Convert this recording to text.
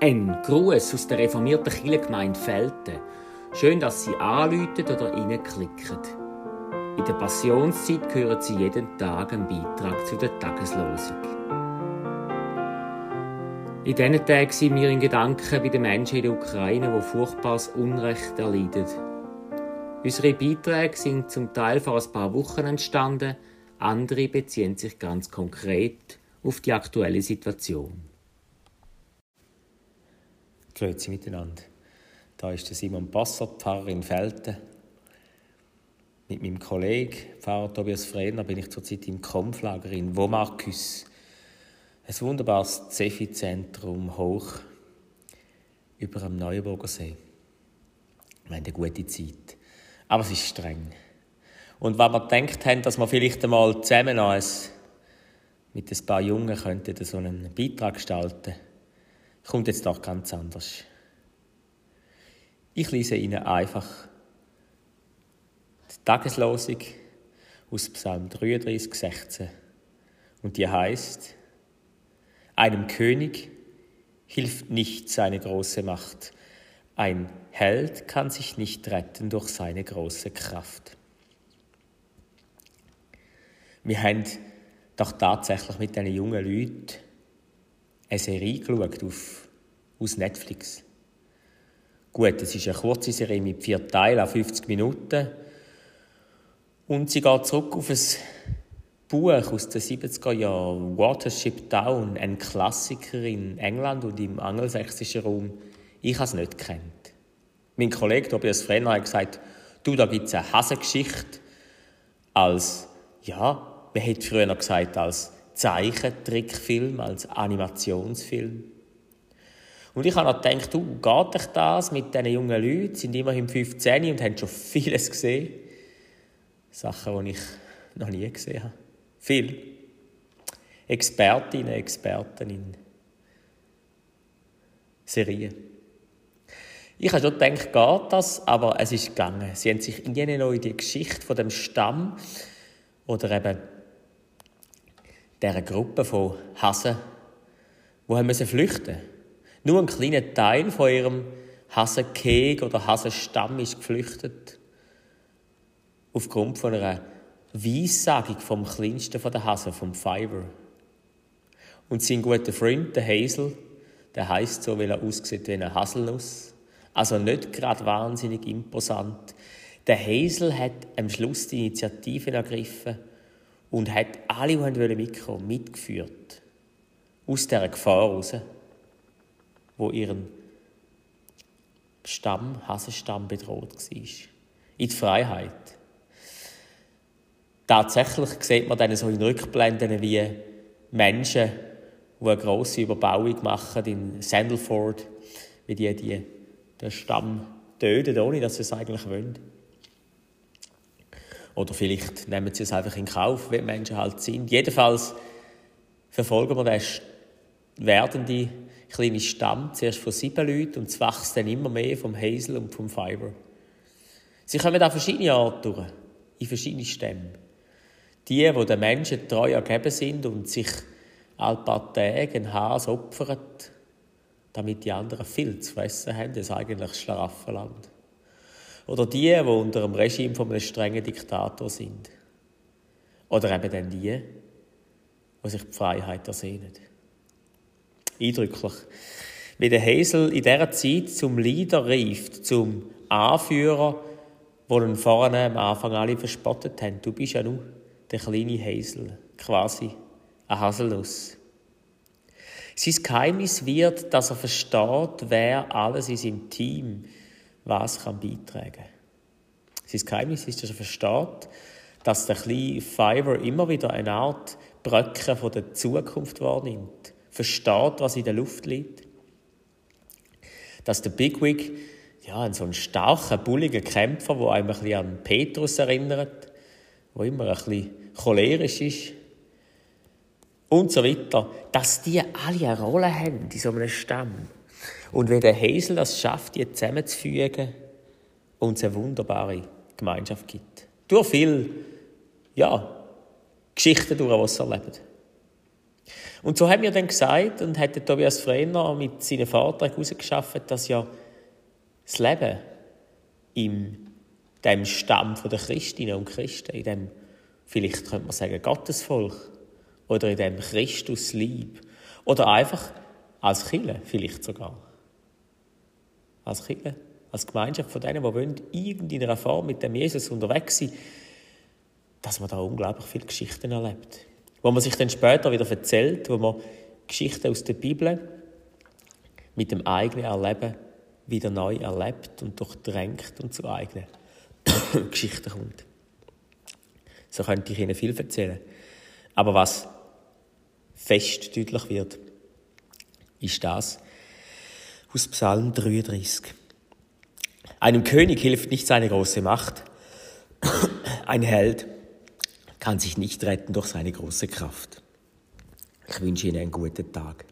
Ein Gruß aus der reformierten Kirchengemeinde Felten. Schön, dass Sie anrufen oder reinklicken. In der Passionszeit hören Sie jeden Tag einen Beitrag zu der Tageslosung. In diesen Tagen sind wir in Gedanken bei den Menschen in der Ukraine, die furchtbares Unrecht erleiden. Unsere Beiträge sind zum Teil vor ein paar Wochen entstanden, andere beziehen sich ganz konkret auf die aktuelle Situation. Grüezi miteinander. Da ist der Simon Passer, Pfarrer in Felten. Mit meinem Kollegen, Pfarrer Tobias Fredner, bin ich zurzeit im Kampflager in Womarküs. Ein wunderbares Zefi-Zentrum hoch über dem Neuenburger See. Wir haben eine gute Zeit. Aber es ist streng. Und wenn wir gedacht haben, dass wir vielleicht einmal zusammen mit ein paar Jungen könnten so einen Beitrag gestalten kommt jetzt doch ganz anders. Ich lese Ihnen einfach die Tageslosung aus Psalm 33, 16. Und die heißt, einem König hilft nicht seine große Macht. Ein Held kann sich nicht retten durch seine große Kraft. Wir haben doch tatsächlich mit diesen jungen Leuten eine Serie geschaut auf, aus Netflix. Gut, es ist eine kurze Serie mit vier Teilen, 50 Minuten. Und sie geht zurück auf ein Buch aus den 70er Jahren, Watership Down, ein Klassiker in England und im angelsächsischen Raum. Ich habe es nicht kennt. Mein Kollege Tobias Frenner hat gesagt, du, da gibt es eine Hasengeschichte als, ja, man hätte früher gesagt, als Zeichentrickfilm, als Animationsfilm. Und ich habe gedacht, du, geht dich das mit diesen jungen Leuten? Sind immerhin 15 und haben schon vieles gesehen. Sachen, die ich noch nie gesehen habe. Viel. Expertinnen, Experten in Serien. Ich habe schon gedacht, geht das, aber es ist gegangen. Sie haben sich in noch in die Geschichte von dem Stamm oder eben dieser Gruppe von Hasen, die haben flüchten Nur ein kleiner Teil von ihrem Hasenkeg oder Hasenstamm ist geflüchtet. Aufgrund von einer Weissagung vom kleinsten von den Hasen, vom Fiverr. Und sein guter Freund, der Hazel, der heißt so, weil er aussieht wie eine Haselnuss. Also nicht gerade wahnsinnig imposant. Der Hazel hat am Schluss die Initiative ergriffen und hat alle, die mitkommen mitgeführt. Aus dieser Gefahr raus, wo ihren Stamm, Hasenstamm bedroht war. In die Freiheit. Tatsächlich sieht man dann so in Rückblenden, wie Menschen, die eine grosse Überbauung machen in Sandalford, wie die, die den Stamm töten, ohne dass sie es eigentlich wollen. Oder vielleicht nehmen sie es einfach in Kauf, wie Menschen halt sind. Jedenfalls verfolgen wir den werdenden kleinen Stamm, zuerst von sieben Leuten, und es wächst dann immer mehr vom Hazel und vom Fiber. Sie kommen an verschiedene Arten durch, in verschiedene Stämme. Die, die den Menschen treu ergeben sind und sich ein paar Tage ein Has opfern, damit die anderen viel zu fressen haben, das eigentlich Schlaraffenland. Oder die, die unter dem Regime von einem strengen Diktator sind. Oder eben dann die, die sich die Freiheit ersehnen. Eindrücklich. Wie der Hazel in dieser Zeit zum Leader rief, zum Anführer, wo ihn vorne am Anfang alle verspottet haben. Du bist ja nur der kleine Hazel, quasi eine Haselnuss. Sein Geheimnis wird, dass er versteht, wer alles in seinem Team was kann beitragen kann. Sein Geheimnis ist, dass er versteht, dass der kleine Fiverr immer wieder eine Art Bröcke von der Zukunft wahrnimmt. Versteht, was in der Luft liegt. Dass der Bigwig, ja, ein so ein starker, bulliger Kämpfer, der einem ein bisschen an Petrus erinnert, der immer ein bisschen cholerisch ist, und so weiter, dass die alle eine Rolle haben in so einem Stamm. Und wenn der Hazel das schafft, die zusammenzufügen und es eine wunderbare Gemeinschaft gibt. Durch viel, ja, Geschichten durch, was sie erleben. Und so haben wir dann gesagt und hat Tobias Frener mit seinen Vorträgen herausgeschafft, dass ja das Leben in dem Stamm der Christinnen und Christen, in dem, vielleicht könnte man sagen, Gottesvolk, oder in dem Christuslieb, oder einfach als Kille vielleicht sogar. Als Kille, als Gemeinschaft von denen, die wollen, in einer Form mit dem Jesus unterwegs sein, dass man da unglaublich viele Geschichten erlebt wo man sich dann später wieder erzählt, wo man Geschichten aus der Bibel mit dem eigenen Erleben wieder neu erlebt und durchdrängt und zu eigenen Geschichten kommt. So könnte ich Ihnen viel erzählen. Aber was fest deutlich wird, ist das aus Psalm 33. Einem König hilft nicht seine große Macht. Ein Held kann sich nicht retten durch seine große Kraft. Ich wünsche Ihnen einen guten Tag.